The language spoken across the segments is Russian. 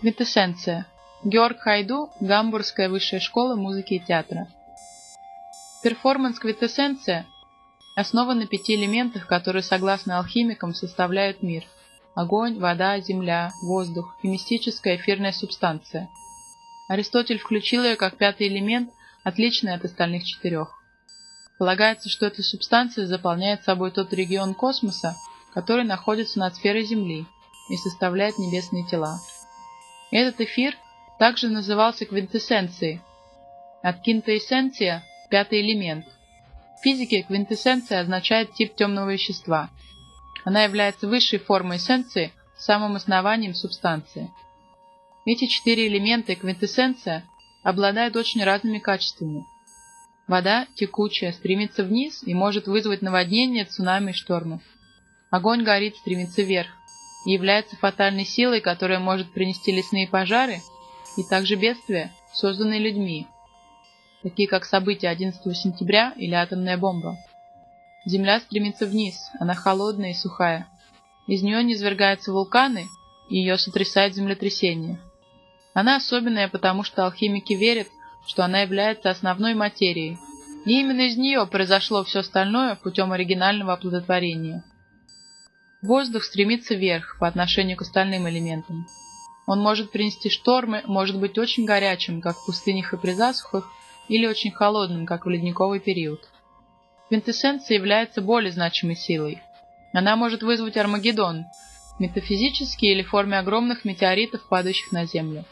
Квинтэссенция. Георг Хайду, Гамбургская высшая школа музыки и театра. Перформанс «Квинтэссенция» основан на пяти элементах, которые, согласно алхимикам, составляют мир – огонь, вода, земля, воздух и мистическая эфирная субстанция. Аристотель включил ее как пятый элемент, отличный от остальных четырех. Полагается, что эта субстанция заполняет собой тот регион космоса, который находится над сферой Земли и составляет небесные тела. Этот эфир также назывался квинтэссенцией. От кинтоэссенция – пятый элемент. В физике квинтэссенция означает тип темного вещества. Она является высшей формой эссенции, самым основанием субстанции. Эти четыре элемента квинтэссенция обладают очень разными качествами – Вода, текучая, стремится вниз и может вызвать наводнение, цунами и штормы. Огонь горит, стремится вверх является фатальной силой, которая может принести лесные пожары и также бедствия, созданные людьми, такие как события 11 сентября или атомная бомба. Земля стремится вниз, она холодная и сухая. Из нее низвергаются вулканы, и ее сотрясает землетрясение. Она особенная, потому что алхимики верят, что она является основной материей, и именно из нее произошло все остальное путем оригинального оплодотворения. Воздух стремится вверх по отношению к остальным элементам. Он может принести штормы, может быть очень горячим, как в пустынях и при засухах, или очень холодным, как в ледниковый период. Квинтэссенция является более значимой силой. Она может вызвать Армагеддон, метафизически или в форме огромных метеоритов, падающих на Землю.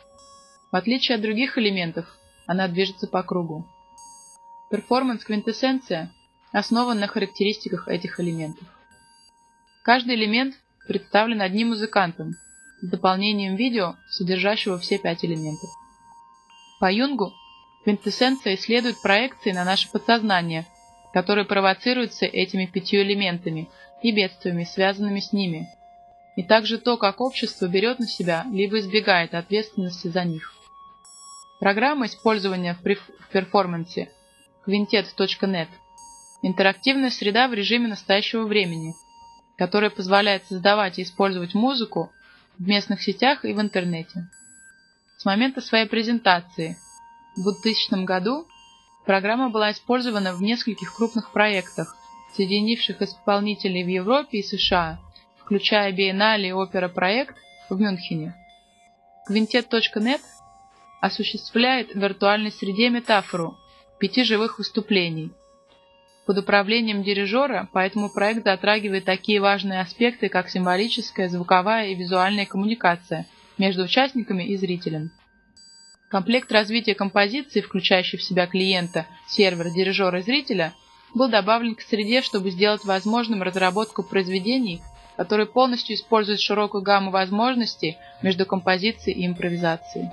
В отличие от других элементов, она движется по кругу. Перформанс-квинтэссенция основан на характеристиках этих элементов. Каждый элемент представлен одним музыкантом с дополнением видео, содержащего все пять элементов. По Юнгу квинтэссенция исследует проекции на наше подсознание, которые провоцируются этими пятью элементами и бедствиями, связанными с ними, и также то, как общество берет на себя либо избегает ответственности за них. Программа использования в перформансе quintet.net – интерактивная среда в режиме настоящего времени, которая позволяет создавать и использовать музыку в местных сетях и в интернете. С момента своей презентации в 2000 году программа была использована в нескольких крупных проектах, соединивших исполнителей в Европе и США, включая Биеннале и опера-проект в Мюнхене. Quintet.net осуществляет в виртуальной среде метафору пяти живых выступлений. Под управлением дирижера, поэтому проект затрагивает такие важные аспекты, как символическая, звуковая и визуальная коммуникация между участниками и зрителем. Комплект развития композиции, включающий в себя клиента, сервер, дирижера и зрителя, был добавлен к среде, чтобы сделать возможным разработку произведений, которые полностью используют широкую гамму возможностей между композицией и импровизацией.